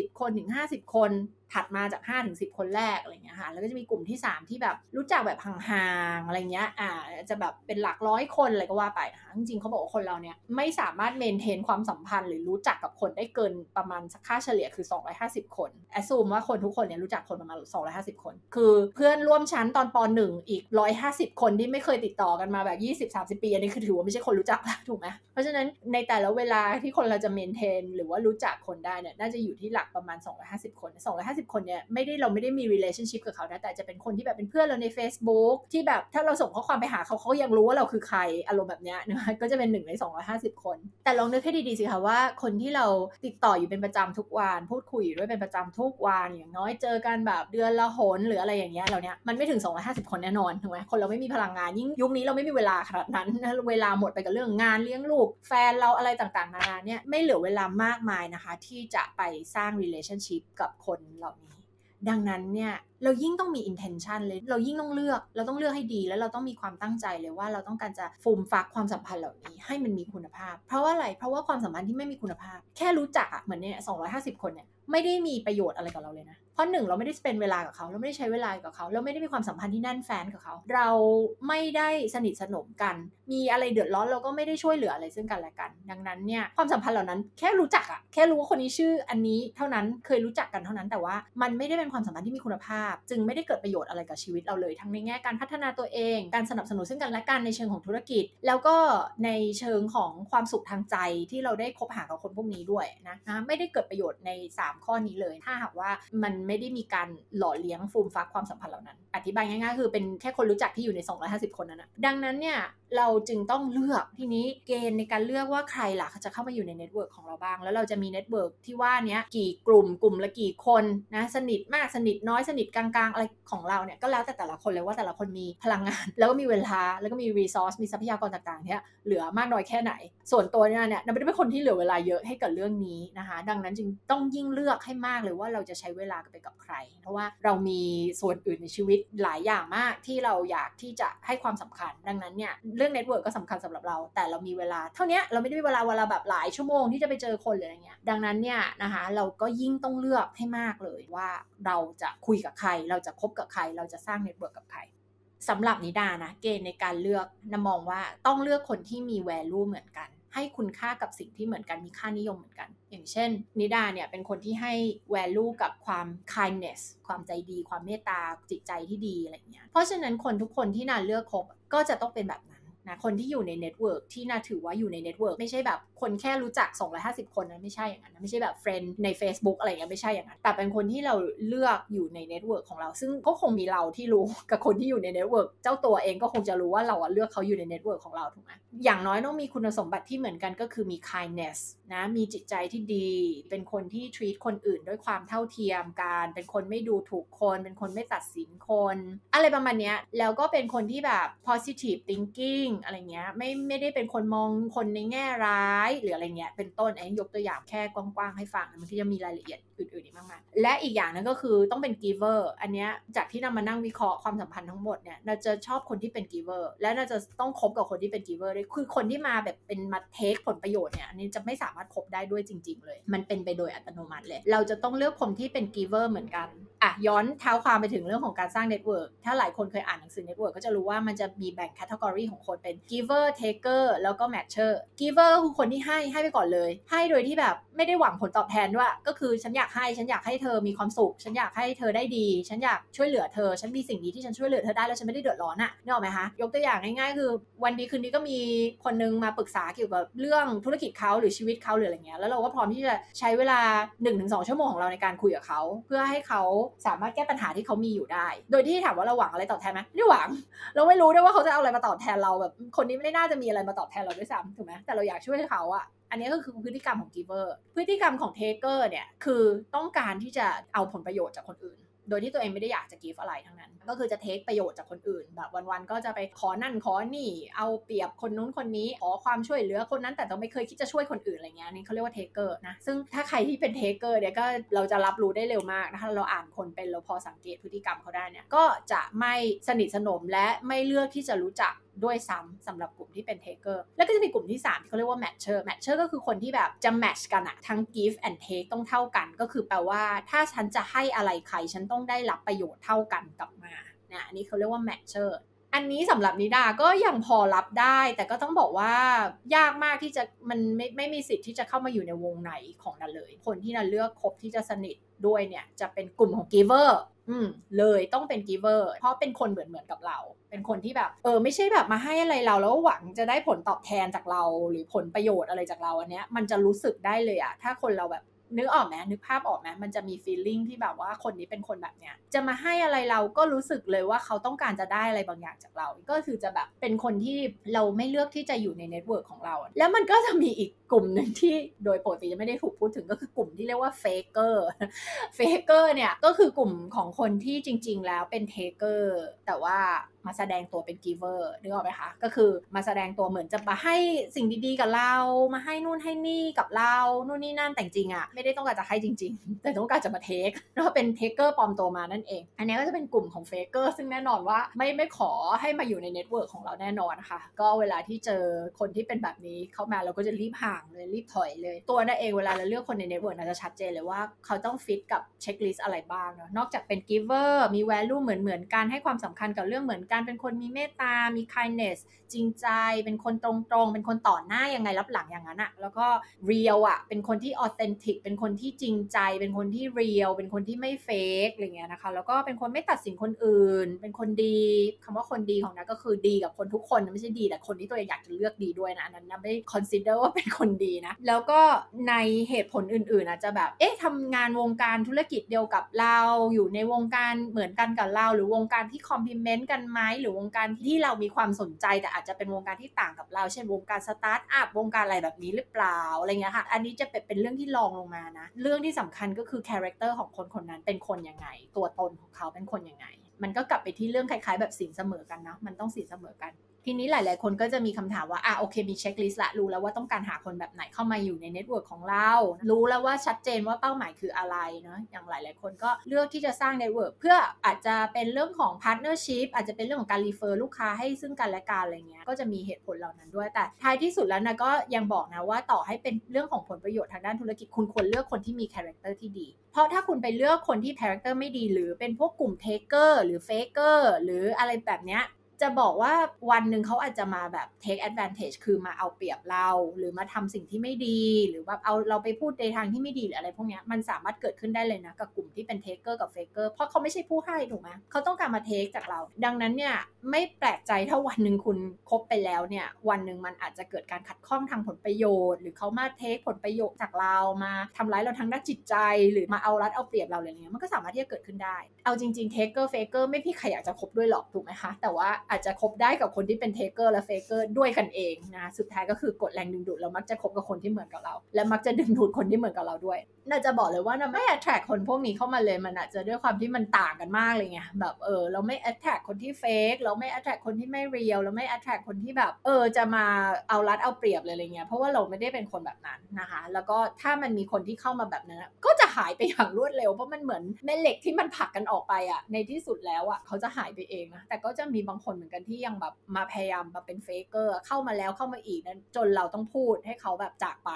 Speaker 1: 20 คนถึง 50 คน ถัดมาจาก5ถึง10 คนแรกอะไรเงี้ยค่ะแล้วก็จะมีกลุ่มที่ 3 ที่แบบรู้จักแบบห่างๆอะไรเงี้ยอ่าจะแบบเป็นหลักร้อยคนอะไรก็ว่าไปนะคะจริงๆเขาบอกว่าคนเราเนี่ยไม่สามารถเมนเทนความสัมพันธ์หรือรู้จักกับคนได้เกินประมาณค่าเฉลี่ยคือ 250 คนแอสซูมว่าคนทุกคนเนี่ยรู้จักคนประมาณ 250 คน คือเพื่อนร่วมชั้นตอนป .1 อีก 150 คนที่ไม่เคยติดต่อกันมาแบบ 20-30 ปีอันนี้คือถือว่าไม่ใช่คนรู้จักแล้วถูกไหมเพราะฉะนั้นในแต่ละเวลาที่คนเราจะเมนเทนหรือว่ารู้จักคนได้เนี่ยน่าจะอยู่ที่หลักประมาณ 250 คน 250คนเนี่ยไม่ได้เราไม่ได้มี relationship กับเขานะแต่จะเป็นคนที่แบบเป็นเพื่อนเราใน Facebook ที่แบบถ้าเราส่งข้อความไปหาเขาเขายังรู้ว่าเราคือใครอารมณ์แบบเนี้ยนะก็จะเป็นหนึ่งใน 250 คน แต่ลองนึกให้ดีๆสิคะว่าคนที่เราติดต่ออยู่เป็นประจำทุกวัน พูดคุยอยู่ด้วยเป็นประจำทุกวันอย่างน้อยเจอกันแบบเดือนละหนหรืออะไรอย่างเงี้ยเราเนี้ยมันไม่ถึง 250 คนแน่นอนถูกไหมคนเราไม่มีพลังงานยิ่งยุคนี้เราไม่มีเวลาขนาดนั้นนะเวลาหมดไปกับเรื่องงานเลี้ยงลูก แฟนเราอะไรต่างๆนานาเนี่ยไม่เหลือเวลามากมายนะคะ ที่จะไปสร้าง relationship กับคนเหล่านี้ ดังนั้นเนี่ยเรายิ่งต้องมี intention เลย เรายิ่งต้องเลือก เราต้องเลือกให้ดี แล้วเราต้องมีความตั้งใจเลยว่าเราต้องการจะฟูมฟักความสัมพันธ์เหล่านี้ให้มันมีคุณภาพ เพราะว่าอะไร เพราะว่าความสัมพันธ์ที่ไม่มีคุณภาพ แค่รู้จักอะเหมือนเนี่ยสองคนเนี่ยไม่ได้มีประโยชน์อะไรกับเราเลยนะ เพราะหนึ่งเราไม่ได้เป็นเวลากับเขาเราไม่ได้ใช้เวลากับเขาเราไม่ได้มีความสัมพันธ์ที่แน่นแฟนกับเขา เราไม่ได้สนิทสนมกัน มีอะไรเดือดร้อนเราก็ไม่ได้ช่วยเหลืออะไรซึ่งกันและกัน ดังนั้นเนี่ยความสัมพันธ์เหล่านั้นแค่รู้จักอะแค่รู้ว่าคนนี้ชื่ออันนี้เท่านั้นเคยรู้จักกันเท่านั้นแต่ว่ามันไม่ได้เป็นความสัมพันธ์ที่มีคุณภาพ จึงไม่ได้เกิดประโยชน์อะไรกับชีวิตเราเลยทั้งในแง่การพัฒนาตัวเอง การสนับสนุนซึ่งกันและกันในเชิงของธุรกิจ แล้วก็ในเชิงของความสุขทางใจที่เราได้คบหากับคนพวกนี้ด้วยนะนะไม่ได้เกิดประโยชน์ใน3ข้อนี้เลย ถ้าหากว่ามันไม่ได้มีการหล่อเลี้ยงฟูมฟักความสัมพันธ์เหล่านั้น อธิบายง่ายๆ คือเป็นแค่คนรู้จักที่อยู่ใน 250 คนนั้นนะดังนั้นเนี่ย เราจึงต้องเลือกทีนี้เกณฑ์ในการเลือกว่าใครล่ะจะเข้ามาอยู่ใน network ของเราบ้าง แล้วเราจะมี network ที่ว่านี้กี่กลุ่มกลุ่มละกี่คนนะสนิทมากสนิทน้อยสนิทกลางๆ อะไรของเราเนี่ยก็แล้วแต่แต่ละคนเลยว่าแต่ละคนมีพลังงาน แล้วก็มีเวลาแล้วก็มี resource มีทรัพยากรต่างๆเนี่ยเหลือมากน้อยแค่ไหน ส่วนตัวเนี่ยเนี่ยเราไม่ได้เป็นคนที่เหลือเวลาเยอะให้กับเรื่องนี้นะคะ ดังนั้นจึงต้องยิ่งเลือกให้มากเลยว่าเราจะใช้เวลาไปกับใคร เพราะว่าเรามีส่วนอื่นในชีวิตหลายอย่างมากที่เราอยากที่จะให้ความสำคัญ ดังนั้นเนี่ยเรื่อง network ก็สำคัญสำหรับเรา แต่เรามีเวลา เท่านี้เราไม่ได้มีเวลาเวลาแบบหลายชั่วโมงที่จะไปเจอคนหรืออะไรเงี้ย ดังนั้นเนี่ยนะคะเราก็ยิ่งต้องเลือกให้มากเลยว่าเราจะคุยกับใคร เราจะคบกับใคร เราจะสร้าง network กับใครสำหรับนิดานะเกณฑ์ในการเลือกนะมองว่าต้องเลือกคนที่มี value เหมือนกัน ให้คุณค่ากับสิ่งที่เหมือนกันมีค่านิยมเหมือนกัน อย่างเช่น นิดาเนี่ยเป็นคนที่ให้ value กับความ kindness ความใจดี ความเมตตาจิตใจที่ดีอะไรเงี้ยเพราะฉะนั้นคนทุกคนที่นิดาเลือกคบก็จะต้องเป็นแบบนั้น นะคนที่อยู่ใน network ที่นิดาถือว่าอยู่ใน network ไม่ใช่แบบคนแค่รู้จัก 250 คนนั้นไม่ใช่อย่างนั้นไม่ใช่แบบ friend ใน Facebook อะไรเงี้ยไม่ใช่อย่างนั้น แต่เป็นคนที่เราเลือกอยู่ใน network ของเรา ซึ่งก็คงมีเราที่รู้กับคนที่อยู่ใน network เจ้าตัวเองก็คงจะรู้ว่าเราเลือกเขาอยู่ใน network ของเราถูกไหมอย่างน้อยต้องมีคุณสมบัติที่เหมือนกันก็คือมี kindness นะมีจิตใจที่ดี เป็นคนที่ treat คนอื่นด้วยความเท่าเทียมกันเป็นคนไม่ดูถูกคน เป็นคนไม่ตัดสินคน อะไรประมาณนี้แล้วก็เป็นคนที่แบบ positive thinking อะไรเงี้ยไม่ไม่ได้เป็นคนมองคนในแง่ร้ายหรืออะไรเงี้ยเป็นต้นไอ้ยกตัวอย่างแค่กว้างๆให้ฟังมันก็จะมีรายละเอียดอื่นๆอีกมากมายและอีกอย่างนึงก็คือต้องเป็น giver อันเนี้ยจากที่นิดามานั่งวิเคราะห์ความสัมพันธ์ทั้งหมดเนี่ยเราจะชอบคนที่เป็น giver และเราจะต้องคบกับคนที่เป็น giver ด้วยคือคนที่มาแบบเป็นมา take ผลประโยชน์เนี่ยอันนี้จะไม่สามารถคบได้ด้วยจริง ๆ เลย มันเป็นไปโดยอัตโนมัติเลย เราจะต้องเลือกคนที่เป็น giver เหมือนกันอะย้อนท้าวความไปถึงเรื่องของการสร้าง network ถ้าหลายคนเคยอ่านหนังสือ network ก็จะรู้ว่ามันจะมีแบ่ง category ของคนเป็น giver taker แล้วก็ matcher giver คือคนที่ให้ให้ไปก่อนเลย ให้โดยที่แบบไม่ได้หวังผลตอบแทนด้วยก็คือฉันอยากให้ฉันอยากให้เธอมีความสุข ฉันอยากให้เธอได้ดี ฉันอยากช่วยเหลือเธอ ฉันมีสิ่งดีที่ฉันช่วยเหลือเธอได้แล้วฉันไม่ได้เดือดร้อนอะนึกออกไหมคะยกตัวอย่างง่ายๆ คือ วันดีคืนนี้ก็มีคนนึงมาปรึกษาเกี่ยวกับเรื่องธุรกิจเขาหรือชีวิตเขาหรืออะไรเงี้ยแล้วเราก็พร้อมที่จะใช้เวลา 1-2 ชั่วโมงของเราในการคุยกับเขาเพื่อให้เขาสามารถแก้ปัญหาที่เขามีอยู่ได้ โดยที่ถามว่าเราหวังอะไรตอบแทนไหมไม่หวัง เราไม่รู้ด้วยว่าเขาจะเอาอะไรมาตอบแทนเราแบบคนนี้ไม่ได้น่าจะมีอะไรมาตอบแทนเราด้วยซ้ำถูกไหมแต่เราอยากช่วยเขาอะอันนี้ก็คือพฤติกรรมของ giver พฤติกรรมของ taker เนี่ยคือต้องการที่จะเอาผลประโยชน์จากคนอื่น โดยที่ตัวเองไม่ได้อยากจะ give อะไรทั้งนั้นก็คือจะ take ประโยชน์จากคนอื่น แบบวันๆก็จะไปขอนั่นขอนี่ เอาเปรียบคนนู้นคนนี้ขอความช่วยเหลือคนนั้นแต่ต้องไม่เคยคิดจะช่วยคนอื่นอะไรเงี้ยนี่เขาเรียกว่า taker นะซึ่งถ้าใครที่เป็น taker เนี่ยก็เราจะรับรู้ได้เร็วมากนะคะเราอ่านคนเป็นเราพอสังเกตพฤติกรรมเขาได้เนี่ยก็จะไม่สนิทสนมและไม่เลือกที่จะรู้จักด้วยซ้ำสำหรับกลุ่มที่เป็น taker แล้วก็จะมีกลุ่มที่ 3 ที่เขาเรียกว่า matcher matcher ก็คือคนที่แบบจะ match กันอะทั้ง give and take ต้องเท่ากัน ก็คือแปลว่าถ้าฉันจะให้อะไรใคร ฉันต้องได้รับประโยชน์เท่ากันกลับมา นี่ยอันนี้เขาเรียกว่า matcher อันนี้สำหรับนิดาก็ยังพอรับได้ แต่ก็ต้องบอกว่ายากมากที่จะมันไม่ไม่มีสิทธิ์ที่จะเข้ามาอยู่ในวงไหนของนันเลย คนที่นันเลือกคบที่จะสนิทด้วยเนี่ยจะเป็นกลุ่มของ giver อืมเลยต้องเป็น giver เพราะเป็นคนเหมือนเหมือนกับเรา เป็นคนที่แบบ เออไม่ใช่แบบมาให้อะไรเราแล้วหวังจะได้ผลตอบแทนจากเรา หรือผลประโยชน์อะไรจากเราอันเนี้ยมันจะรู้สึกได้เลยอะถ้าคนเราแบบ นึกออกไหมนึกภาพออกไหมมันจะมี feeling ที่แบบว่าคนนี้เป็นคนแบบเนี้ยจะมาให้อะไรเราก็รู้สึกเลยว่าเขาต้องการจะได้อะไรบางอย่างจากเรา ก็คือจะแบบเป็นคนที่เราไม่เลือกที่จะอยู่ใน network ของเรา แล้วมันก็จะมีอีก กลุ่มหนึ่งที่โดยปกติจะไม่ได้ถูกพูดถึงก็คือกลุ่มที่เรียกว่า faker faker เนี่ยก็คือกลุ่มของคนที่จริง ๆ แล้วเป็น taker แต่ว่ามาแสดงตัวเป็น giver นึกออกไหมคะ ก็คือมาแสดงตัวเหมือนจะมาให้สิ่งดีๆกับเรา มาให้นู่นให้นี่กับเรานู่นนี่นั่นแต่จริงอะ่ะไม่ได้ต้องการจะให้จริง ๆ แต่ต้องการจะมา take แล้วเป็น taker ปลอมตัวมานั่นเอง อันนี้ก็จะเป็นกลุ่มของ faker ซึ่งแน่นอนว่าไม่ไม่ขอให้มาอยู่ใน network ของเราแน่นอนนะคะก็เวลาที่เจอคนที่เป็นแบบนี้เข้ามาเราก็จะรีบห่างเลยรีบถอยเลย ตัวนั่นเองเวลาเราเลือกคนใน network เราจะชัดเจนเลยว่าเขาต้องฟิตกับ checklist อะไรบ้างเนาะนอกจากเป็น giver มี value เหมือนเหมือนกันให้ความสำคัญกับเรื่องเหมือนกันเป็นคนมีเมตตา มี kindness จริงใจ เป็นคนตรงๆ เป็นคนต่อหน้ายังไงลับหลังอย่างนั้นอะแล้วก็ real อะเป็นคนที่ authentic เป็นคนที่จริงใจ เป็นคนที่ real เป็นคนที่ไม่ fake อะไรเงี้ยนะคะ แล้วก็เป็นคนไม่ตัดสินคนอื่น เป็นคนดีคำว่าคนดีของนัทก็คือดีกับคนทุกคนไม่ใช่ดีแต่คนที่ตัวเองอยากจะเลือกดีด้วยนะอันนั้นนะไม่ consider ว่าเป็นคนดีนะแล้วก็ในเหตุผลอื่นๆอาจจะแบบเอ๊ะทำงานวงการธุรกิจเดียวกับเราอยู่ในวงการเหมือนกันกับเรา หรือวงการที่ complement กันไหมหรือวงการที่เรามีความสนใจแต่อาจจะเป็นวงการที่ต่างกับเรา เช่นวงการสตาร์ทอัพวงการอะไรแบบนี้หรือเปล่าอะไรเงี้ยค่ะ อันนี้จะเป็นเรื่องที่รองลงมานะ เรื่องที่สำคัญก็คือคาแรคเตอร์ของคนคนนั้นเป็นคนยังไง ตัวตนของเขาเป็นคนยังไง มันก็กลับไปที่เรื่องคล้ายๆ แบบศีลเสมอกันนะมันต้องศีลเสมอกัน ทีนี้หลาย ๆ คนก็จะมีคำถามว่าอะโอเคมี checklist ละรู้แล้วว่าต้องการหาคนแบบไหนเข้ามาอยู่ใน network ของเรา รู้แล้วว่าชัดเจนว่าเป้าหมายคืออะไรเนาะอย่างหลาย ๆ คนก็เลือกที่จะสร้าง network เพื่ออาจจะเป็นเรื่องของ partnership อาจจะเป็นเรื่องของการ refer ลูกค้าให้ซึ่งกันและกันอะไรเงี้ยก็จะมีเหตุผลเหล่านั้นด้วย แต่ท้ายที่สุดแล้วนะก็ยังบอกนะว่าต่อให้เป็นเรื่องของผลประโยชน์ทางด้านธุรกิจคุณควรเลือกคนที่มี character ที่ดี เพราะถ้าคุณไปเลือกคนที่ character ไม่ดี หรือเป็นพวกกลุ่ม taker หรือ faker หรืออะไรแบบเนี้ย จะบอกว่าวันหนึ่งเขาอาจจะมาแบบ take advantage คือมาเอาเปรียบเรา หรือมาทำสิ่งที่ไม่ดี หรือว่าเอาเราไปพูดในทางที่ไม่ดีหรืออะไรพวกนี้มันสามารถเกิดขึ้นได้เลยนะ กับกลุ่มที่เป็น taker กับ faker เพราะเขาไม่ใช่ผู้ให้ถูกไหมเขาต้องการมา take จากเรา ดังนั้นเนี่ยไม่แปลกใจถ้าวันหนึ่งคุณคบไปแล้วเนี่ยวันหนึ่งมันอาจจะเกิดการขัดข้องทางผลประโยชน์ หรือเขามา take ผลประโยชน์จากเรามาทำร้ายเราทางด้านจิตใจ หรือมาเอารัดเอาเปรียบเราอะไรเงี้ยมันก็สามารถที่จะเกิดขึ้นได้ เอาจริงๆ taker faker ไม่มีใครอยากจะคบด้วยหรอกถูกไหมคะแต่ว่าอาจจะคบได้กับคนที่เป็น taker และ faker ด้วยกันเองนะสุดท้ายก็คือกฎแรงดึงดูดเรามักจะคบกับคนที่เหมือนกับเรา และมักจะดึงดูดคนที่เหมือนกับเราด้วยน่าจะบอกเลยว่าน่าไม่ attract คนพวกนี้เข้ามาเลยมันอาจจะด้วยความที่มันต่างกันมากเลยไงแบบเออเราไม่ attract คนที่ fake เราไม่ attract คนที่ไม่ real เราไม่ attract คนที่แบบเออจะมาเอารัดเอาเปรียบเลยอะไรเงี้ยเพราะว่าเราไม่ได้เป็นคนแบบนั้นนะคะ แล้วก็ถ้ามันมีคนที่เข้ามาแบบนั้นก็จะหายไปอย่างรวดเร็วเพราะมันเหมือนแม่เหล็กที่มันผลักกันออกไปอะในที่สุดแล้วอะเขาจะหายไปเองนะแต่ก็จะมีบางคนเหมือนกันที่ยังแบบมาพยายามมาเป็น faker เข้ามาแล้วเข้ามาอีกนั้นจนเราต้องพูดให้เขาแบบจากไป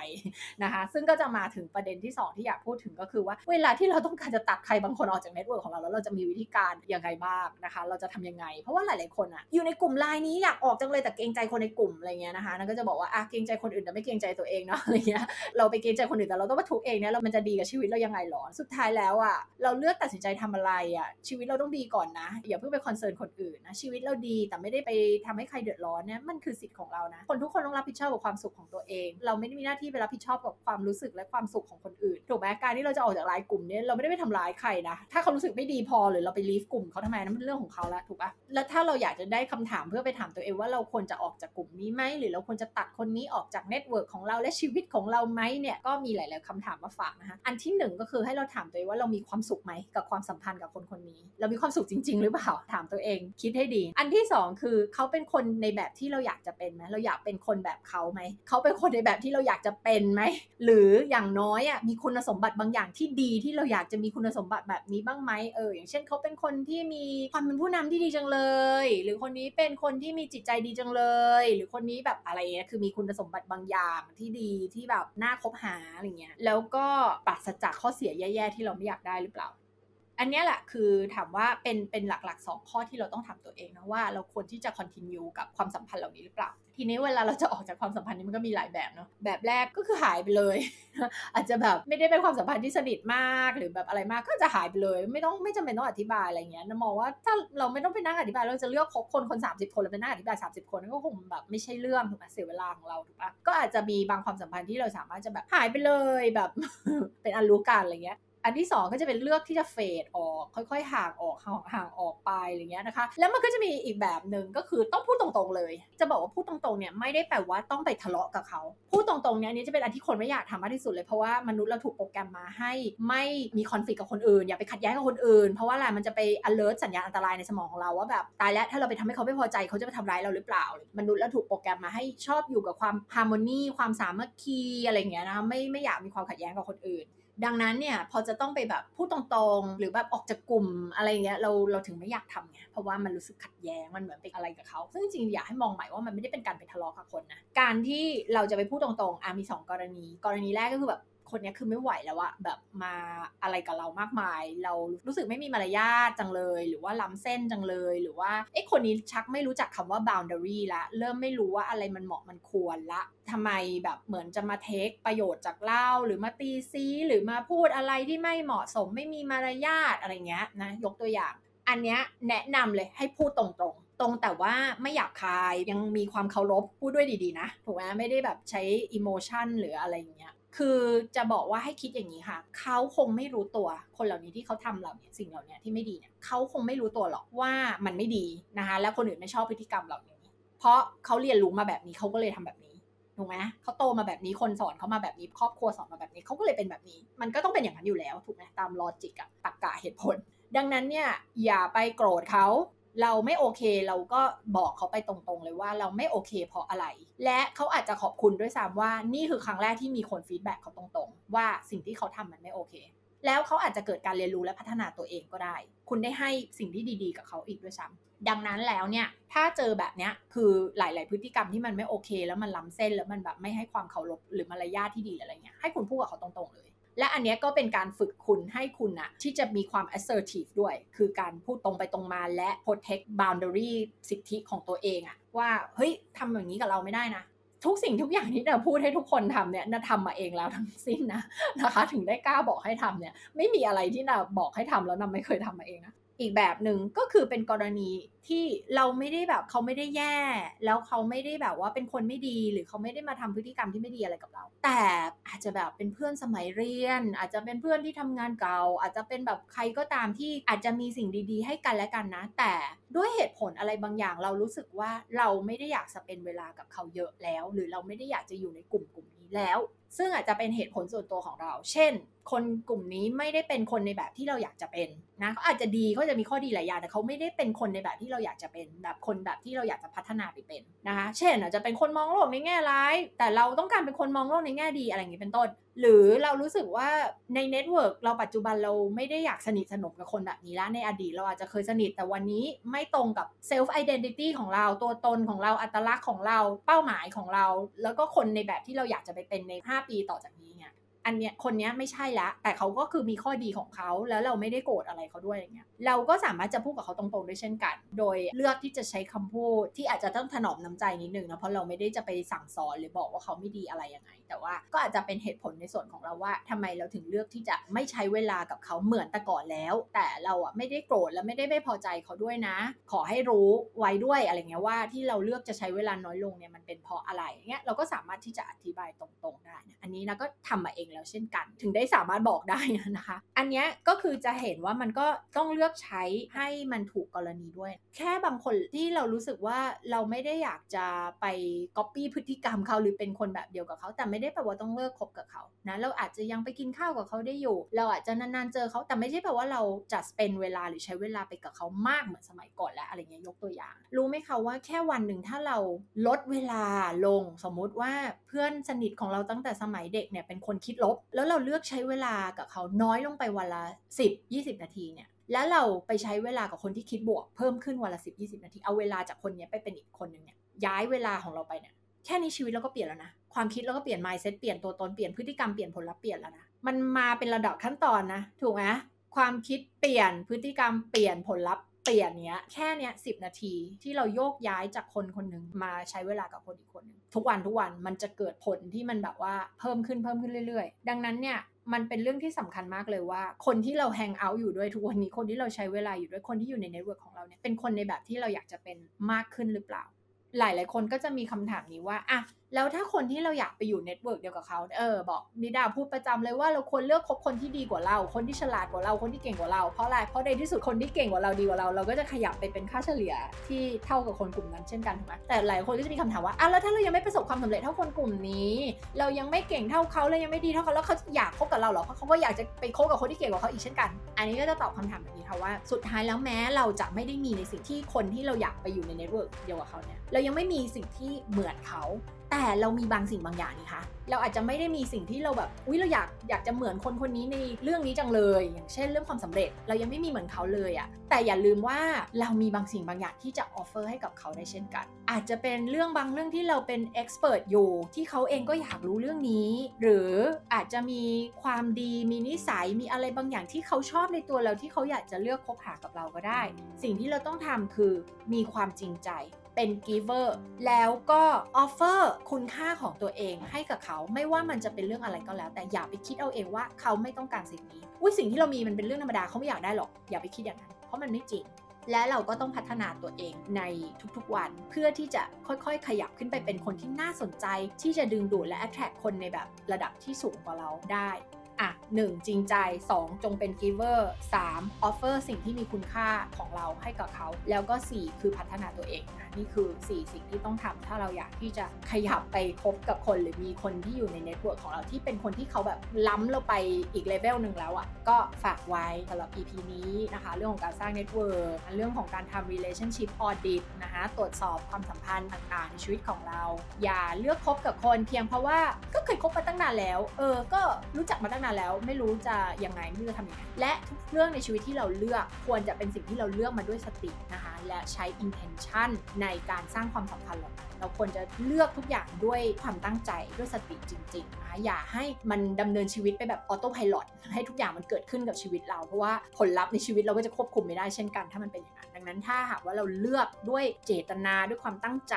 Speaker 1: นะคะซึ่งก็จะมาถึงประเด็นที่ 2 ที่อยากพูดถึงก็คือว่า เวลาที่เราต้องการจะตัดใครบางคนออกจาก network ของเราแล้วเราจะมีวิธีการยังไงบ้างนะคะ เราจะทำยังไง เพราะว่าหลาย ๆ คนอะอยู่ในกลุ่มไลน์นี้อยากออกจังเลยแต่เกรงใจคนในกลุ่มอะไรเงี้ยนะคะนัทก็จะบอกว่าอะเกรงใจคนอื่นแต่ไม่เกรงใจตัวเองเนาะอะไรเงี้ยเราไปเกรงใจคนอื่นแต่เราต้องมาทุกข์เองเนี่ยเรามันจะดีกับชีวิตเรายังไงหรอสุดท้ายแล้วอะเราเลือกตัดสินใจทำอะไรอะชีวิตเราต้องดีก่อนนะอย่าเพิ่งไป concern คนอื่นนะชีวิตเราดแต่ไม่ได้ไปทำให้ใครเดือดร้อนเนี่ยมันคือสิทธิ์ของเรานะ คนทุกคนต้องรับผิดชอบกับความสุขของตัวเอง เราไม่ได้มีหน้าที่ไปรับผิดชอบกับความรู้สึกและความสุขของคนอื่นถูกไหมการที่เราจะออกจากไลน์กลุ่มเนี่ยเราไม่ได้ไปทำร้ายใครนะถ้าเขารู้สึกไม่ดีพอหรือเราไป leave กลุ่มเขาทำไมนั่นเป็นเรื่องของเขาละถูกปะแล้วถ้าเราอยากจะได้คำถามเพื่อไปถามตัวเองว่าเราควรจะออกจากกลุ่มนี้ไหมหรือเราควรจะตัดคนนี้ออกจาก network ของเราและชีวิตของเราไหมเนี่ยก็มีหลาย ๆคำถามมาฝากนะคะอันที่หนึ่งก็คือให้เราถามตัวเองว่าเรามีความสุขไหมกับความสัมพันธ์กับคนคนนี้ เรามีความสุขจริง ๆ หรือเปล่าถามตัวเองคิดให้ดี อันที่สองคือเขาเป็นคนในแบบที่เราอยากจะเป็นไหมเราอยากเป็นคนแบบเขาไหมเขาเป็นคนในแบบที่เราอยากจะเป็นไหมหรืออย่างน้อยอะมีคุณสมบัติบางอย่างที่ดีที่เราอยากจะมีคุณสมบัติแบบนี้บ้างไหมเอออย่างเช่นเขาเป็นคนที่มีความเป็นผู้นำที่ดีจังเลย หรือคนนี้เป็นคนที่มีจิตใจดีจังเลย หรือคนนี้แบบอะไรเงี้ยคือมีคุณสมบัติบางอย่างที่ดีที่แบบน่าคบหาอะไรเงี้ยแล้วก็ปราศจากข้อเสียแย่ๆที่เราไม่อยากได้หรือเปล่า อันนี้แหละคือถามว่าเป็นเป็นหลักๆ 2 ข้อที่เราต้องถามตัวเองนะว่าเราควรที่จะ continue กับความสัมพันธ์เหล่านี้หรือเปล่า ทีนี้เวลาเราจะออกจากความสัมพันธ์นี้มันก็มีหลายแบบเนาะแบบแรกก็คือหายไปเลย อาจจะแบบไม่ได้เป็นความสัมพันธ์ที่สนิทมากหรือแบบอะไรมากก็จะหายไปเลย ไม่ต้องไม่จำเป็นต้องอธิบายอะไรเงี้ยนะมองว่าถ้าเราไม่ต้องไปนั่งอธิบายเราจะเลือกคบคนคน 30 คนแล้วไปนั่งอธิบาย 30 คนก็คงแบบไม่ใช่เรื่องถูกไหมเสียเวลาของเราถูกปะก็อาจจะมีบางความสัมพันธ์ที่เราสามารถจะแบบหายไปเลยแบบเป็นอันรู้กันอะไรเงี้ย อันที่ 2 ก็จะเป็นเลือกที่จะเฟดออกค่อยๆ ห่างออกห่างห่างออกไปอะไรเงี้ยนะคะ แล้วมันก็จะมีอีกแบบหนึ่งก็คือต้องพูดตรงๆเลย จะบอกว่าพูดตรงๆเนี่ยไม่ได้แปลว่าต้องไปทะเลาะกับเขาพูดตรงๆเนี่ยอันนี้จะเป็นอันที่คนไม่อยากทำมากที่สุดเลยเพราะว่ามนุษย์เราถูกโปรแกรมมาให้ไม่มีคอนฟ lict กับคนอื่น อย่าไปขัดแย้งกับคนอื่น เพราะว่าอะไรมันจะไป alert สัญญาณอันตรายในสมองของเราว่าแบบตายแล้วถ้าเราไปทำให้เขาไม่พอใจเขาจะมาทำร้ายเราหรือเปล่ามนุษย์เราถูกโปรแกรมมาให้ชอบอยู่กับความฮาร์โมนีความสามัคคีอะไรเงี้ยนะไม่ไม่อยากมีความขัดแย้งกับคนอื่น ดังนั้นเนี่ยพอจะต้องไปแบบพูดตรงๆ หรือแบบออกจากกลุ่มอะไรเงี้ยเราเราถึงไม่อยากทำไงเพราะว่ามันรู้สึกขัดแย้งมันเหมือนเป็นอะไรกับเขาซึ่งจริงๆอยากให้มองใหม่ว่ามันไม่ได้เป็นการไปทะเลาะกับคนนะการที่เราจะไปพูดตรงๆอะมีสองกรณี กรณีแรกก็คือแบบ คนเนี้ยคือไม่ไหวแล้วอะแบบมาอะไรกับเรามากมาย เรารู้สึกไม่มีมารยาทจังเลย หรือว่าล้ำเส้นจังเลย หรือว่าเอ๊ะคนนี้ชักไม่รู้จักคำว่า boundary ละ เริ่มไม่รู้ว่าอะไรมันเหมาะมันควรละทำไมแบบเหมือนจะมาเทคประโยชน์จากเล่าหรือมาตีซีหรือมาพูดอะไรที่ไม่เหมาะสมไม่มีมารยาทอะไรเงี้ยนะยกตัวอย่าง อันเนี้ยแนะนำเลยให้พูดตรงๆ ตรงแต่ว่าไม่หยาบคายยังมีความเคารพพูดด้วยดีๆนะถูกไหมไม่ได้แบบใช้อิโมชันหรืออะไรเงี้ย คือจะบอกว่าให้คิดอย่างนี้ค่ะ เขาคงไม่รู้ตัว คนเหล่านี้ที่เขาทำเหล่านี้สิ่งเหล่านี้ที่ไม่ดีเนี่ยเขาคงไม่รู้ตัวหรอกว่ามันไม่ดีนะคะ แล้วคนอื่นไม่ชอบพฤติกรรมเหล่านี้ เพราะเขาเรียนรู้มาแบบนี้เขาก็เลยทำแบบนี้ถูกไหมเขาโตมาแบบนี้คนสอนเขามาแบบนี้ ครอบครัวสอนมาแบบนี้เขาก็เลยเป็นแบบนี้ มันก็ต้องเป็นอย่างนั้นอยู่แล้วถูกไหมตามลอจิกอะตรรกะเหตุผล ดังนั้นเนี่ยอย่าไปโกรธเขา เราไม่โอเคเราก็บอกเขาไปตรงๆเลยว่าเราไม่โอเคเพราะอะไร และเขาอาจจะขอบคุณด้วยซ้ำว่านี่คือครั้งแรกที่มีคนฟีดแบ็กเขาตรงๆ ว่าสิ่งที่เขาทำมันไม่โอเค แล้วเขาอาจจะเกิดการเรียนรู้และพัฒนาตัวเองก็ได้ คุณได้ให้สิ่งที่ดีๆ กับเขาอีกด้วยซ้ำดังนั้นแล้วเนี่ยถ้าเจอแบบเนี้ยคือหลาย ๆ พฤติกรรมที่มันไม่โอเค แล้วมันล้ำเส้นแล้วมันแบบไม่ให้ความเคารพหรือมารยาทที่ดีอะไรเงี้ยให้คุณพูดกับเขาตรงๆเลย และอันนี้ก็เป็นการฝึกคุณให้คุณอะที่จะมีความ assertive ด้วย คือการพูดตรงไปตรงมาและ protect boundary สิทธิของตัวเองอะว่า เฮ้ยทำอย่างนี้กับเราไม่ได้นะ ทุกสิ่งทุกอย่างที่เราพูดให้ทุกคนทำเนี่ยนาทำมาเองแล้วทั้งสิ้นนะนะคะ ถึงได้กล้าบอกให้ทำเนี่ย ไม่มีอะไรที่นาบอกให้ทำแล้วนาไม่เคยทำมาเองนะ อีกแบบหนึ่งก็คือเป็นกรณีที่เราไม่ได้แบบเขาไม่ได้แย่ แล้วเขาไม่ได้แบบว่าเป็นคนไม่ดีหรือเขาไม่ได้มาทำพฤติกรรมที่ไม่ดีอะไรกับเรา แต่อาจจะแบบเป็นเพื่อนสมัยเรียน อาจจะเป็นเพื่อนที่ทำงานเก่า อาจจะเป็นแบบใครก็ตามที่อาจจะมีสิ่งดีๆ ให้กันและกันนะ แต่ด้วยเหตุผลอะไรบางอย่างเรารู้สึกว่าเราไม่ได้อยากสเปนเวลากับเขาเยอะแล้ว หรือเราไม่ได้อยากจะอยู่ในกลุ่มกลุ่มนี้แล้ว ซึ่งอาจจะเป็นเหตุผลส่วนตัวของเรา เช่น คนกลุ่มนี้ไม่ได้เป็นคนในแบบที่เราอยากจะเป็นนะเขาอาจจะดีเขาจะมีข้อดีหลายอย่างแต่เขาไม่ได้เป็นคนในแบบที่เราอยากจะเป็น แบบคนแบบที่เราอยากจะพัฒนาไปเป็นนะคะ เช่น อาจจะเป็นคนมองโลกในแง่ร้าย แต่เราต้องการเป็นคนมองโลกในแง่ดีอะไรอย่างนี้เป็นต้น หรือเรารู้สึกว่าใน network เราปัจจุบันเราไม่ได้อยากสนิทสนมกับคนแบบนี้แล้วในอดีตเราอาจจะเคยสนิทแต่วันนี้ไม่ตรงกับ self-identity ของเราตัวตนของเราอัตลักษณ์ของเราเป้าหมายของเรา แล้วก็คนในแบบที่เราอยากจะไปเป็นใน 5 ปีต่อจากนี้ อันเนี้ยคนเนี้ยไม่ใช่ละ แต่เขาก็คือมีข้อดีของเขาแล้วเราไม่ได้โกรธอะไรเขาด้วยอย่างเงี้ยเราก็สามารถจะพูดกับเขาตรงๆด้วยเช่นกัน โดยเลือกที่จะใช้คำพูดที่อาจจะต้องถนอมน้ำใจนิดนึงนะเพราะเราไม่ได้จะไปสั่งสอนหรือบอกว่าเขาไม่ดีอะไรยังไง แต่ว่าก็อาจจะเป็นเหตุผลในส่วนของเราว่าทำไมเราถึงเลือกที่จะไม่ใช้เวลากับเขาเหมือนแต่ก่อนแล้ว แต่เราอะไม่ได้โกรธและไม่ได้ไม่พอใจเขาด้วยนะ ขอให้รู้ไว้ด้วยอะไรเงี้ยว่าที่เราเลือกจะใช้เวลาน้อยลงเนี่ยมันเป็นเพราะอะไรเงี้ยเราก็สามารถที่จะอธิบายตรงๆได้นะอันนี้นะก็ทำมาเองแล้วเช่นกัน ถึงได้สามารถบอกได้นะคะ อันนี้ก็คือจะเห็นว่ามันก็ต้องเลือกใช้ให้มันถูกกรณีด้วย แค่บางคนที่เรารู้สึกว่าเราไม่ได้อยากจะไปก๊อปปี้พฤติกรรมเขาหรือเป็นคนแบบเดียวกับเขาแต่ไม่ได้แปลว่าต้องเลิกคบกับเขานะเราอาจจะยังไปกินข้าวกับเขาได้อยู่ เราอาจจะนานๆเจอเขาแต่ไม่ใช่แปลว่าเราจะเป็นเวลาหรือใช้เวลาไปกับเขามากเหมือนสมัยก่อนแล้วอะไรเงี้ยยกตัวอย่าง รู้ไหมคะว่าแค่วันหนึ่งถ้าเราลดเวลาลงสมมุติว่าเพื่อนสนิทของเราตั้งแต่สมัยเด็กเนี่ยเป็นคนคิดลบ แล้วเราเลือกใช้เวลากับเขาน้อยลงไปวันละ 10 20 นาทีเนี่ยแล้วเราไปใช้เวลากับคนที่คิดบวกเพิ่มขึ้นวันละ 10 20 นาที เอาเวลาจากคนนี้ไปเป็นอีกคนหนึ่งเนี่ยย้ายเวลาของเราไปเนี่ยแค่นี้ชีวิตเราก็เปลี่ยนแล้วนะ ความคิดเราก็เปลี่ยน mindset เปลี่ยนตัวตนเปลี่ยนพฤติกรรมเปลี่ยนผลลัพธ์เปลี่ยนแล้วนะมันมาเป็นระดับขั้นตอนนะ ถูกไหมความคิดเปลี่ยนพฤติกรรมเปลี่ยนผลลัพธ์ เปลี่ยนเนี้ยแค่เนี้ยสิบนาทีที่เราโยกย้ายจากคนคนหนึ่งมาใช้เวลากับคนอีกคนหนึ่งทุกวันทุกวันมันจะเกิดผลที่มันแบบว่าเพิ่มขึ้นเพิ่มขึ้นเรื่อยๆ ดังนั้นเนี่ยมันเป็นเรื่องที่สำคัญมากเลยว่า คนที่เรา hang out อยู่ด้วยทุกวันนี้คนที่เราใช้เวลาอยู่ด้วยคนที่อยู่ใน network ของเราเนี่ยเป็นคนในแบบที่เราอยากจะเป็นมากขึ้นหรือเปล่า หลายหลายคนก็จะมีคำถามนี้ว่าอะแล้วถ้าคนที่เราอยากไปอยู่ network เดียวกับเขาเออบอกนิดนึงนัทพูดประจำเลยว่าเราควรเลือกคบคนที่ดีกว่าเรา คนที่ฉลาดกว่าเราคนที่เก่งกว่าเราเพราะอะไรเพราะในที่สุดคนที่เก่งกว่าเราดีกว่าเรา เราก็จะขยับไปเป็นค่าเฉลี่ยที่เท่ากับคนกลุ่มนั้นเช่นกันถูกไหมแต่หลายคนก็จะมีคำถามว่าอะแล้วถ้าเรายังไม่ประสบความสำเร็จเท่าคนกลุ่มนี้ เรายังไม่เก่งเท่าเขาเรายังไม่ดีเท่าเขาแล้วเขาอยากคบกับเราหรอเพราะเขาก็อยากจะไปคบกับคนที่เก่งกว่าเขาอีกเช่นกัน อันนี้ก็จะตอบคำถามแบบนี้ค่ะว่า สุดท้ายแล้วแม้เราจะไม่ได้มีในสิ่งที่คนที่เราอยากไปอยู่ใน network เดียวกับเขาเนี่ยเรายังไม่มีสิ่งที่เหมือนเขาแต่เรามีบางสิ่งบางอย่างนี่คะเราอาจจะไม่ได้มีสิ่งที่เราแบบอุ้ยเราอยากอยากจะเหมือนคนคนนี้ในเรื่องนี้จังเลย อย่างเช่นเรื่องความสำเร็จเรายังไม่มีเหมือนเขาเลยอะแต่อย่าลืมว่าเรามีบางสิ่งบางอย่างที่จะ offer ให้กับเขาได้เช่นกัน อาจจะเป็นเรื่องบางเรื่องที่เราเป็น expert อยู่ที่เขาเองก็อยากรู้เรื่องนี้ หรืออาจจะมีความดีมีนิสัยมีอะไรบางอย่างที่เขาชอบในตัวเราที่เขาอยากจะเลือกคบหากับเราก็ได้ สิ่งที่เราต้องทำคือมีความจริงใจ เป็น giver แล้วก็ offer คุณค่าของตัวเองให้กับเขาไม่ว่ามันจะเป็นเรื่องอะไรก็แล้ว แต่อย่าไปคิดเอาเองว่าเขาไม่ต้องการสิ่งนี้อุ้ยสิ่งที่เรามีมันเป็นเรื่องธรรมดาเขาไม่อยากได้หรอกอย่าไปคิดอย่างนั้น เพราะมันไม่จริงและเราก็ต้องพัฒนาตัวเองในทุกๆวัน เพื่อที่จะค่อยๆ ขยับขึ้นไปเป็นคนที่น่าสนใจ ที่จะดึงดูดและ attract คนในแบบระดับที่สูงกว่าเราได้ อะ 1 จริงใจ 2 จงเป็น giver 3 offer สิ่งที่มีคุณค่าของเราให้กับเขา แล้วก็ 4 คือพัฒนาตัวเองนะนี่คือ 4 สิ่งที่ต้องทำถ้าเราอยากที่จะขยับไปคบกับคนหรือมีคนที่อยู่ใน network ของเราที่เป็นคนที่เขาแบบล้ำเราไปอีกเลเวลหนึ่งแล้วอะค่ะ ก็ฝากไว้สำหรับ EP นี้นะคะ เรื่องของการสร้าง network เรื่องของการทำ relationship audit นะคะตรวจสอบความสัมพันธ์ต่างๆในชีวิตของเรา อย่าเลือกคบกับคนเพียงเพราะว่าก็เคยคบมาตั้งนานแล้ว เออ ก็รู้จักมาตั้งนานแล้วไม่รู้จะยังไงไม่รู้จะทำยังไงและทุกเรื่องในชีวิตที่เราเลือกควรจะเป็นสิ่งที่เราเลือกมาด้วยสตินะคะ และใช้ intention ในการสร้างความสัมพันธ์เราเราควรจะเลือกทุกอย่างด้วยความตั้งใจด้วยสติจริงๆนะคะอย่าให้มันดำเนินชีวิตไปแบบออโต้พายโให้ทุกอย่างมันเกิดขึ้นกับชีวิตเรา เพราะว่าผลลัพธ์ในชีวิตเราก็จะควบคุมไม่ได้เช่นกันถ้ามันเป็นอย่างนั้น นั้นถ้าหากว่าเราเลือกด้วยเจตนาด้วยความตั้งใจ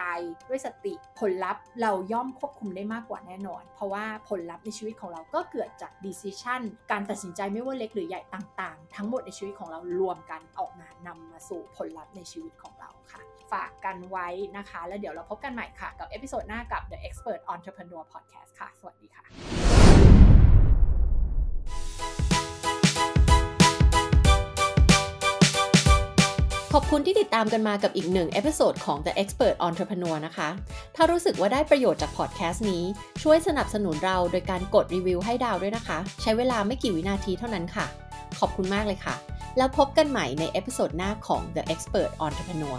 Speaker 1: ด้วยสติผลลัพธ์เราย่อมควบคุมได้มากกว่าแน่นอน เพราะว่าผลลัพธ์ในชีวิตของเราก็เกิดจาก decision การตัดสินใจไม่ว่าเล็กหรือใหญ่ต่างๆ ทั้งหมดในชีวิตของเรารวมกันออกมานำมาสู่ผลลัพธ์ในชีวิตของเราค่ะ ฝากกันไว้นะคะ แล้วเดี๋ยวเราพบกันใหม่ค่ะ กับ episode หน้ากับ The Expert Entrepreneur Podcast ค่ะ สวัสดีค่ะ
Speaker 2: ขอบคุณที่ติดตามกันมากับอีกหนึ่ง episode ของ The Expert Entrepreneur นะคะ ถ้ารู้สึกว่าได้ประโยชน์จากพอดแคสต์นี้ ช่วยสนับสนุนเราโดยการกดรีวิวให้ดาวด้วยนะคะ ใช้เวลาไม่กี่วินาทีเท่านั้นค่ะ ขอบคุณมากเลยค่ะ แล้วพบกันใหม่ในเอพิโซดหน้าของ The Expert Entrepreneur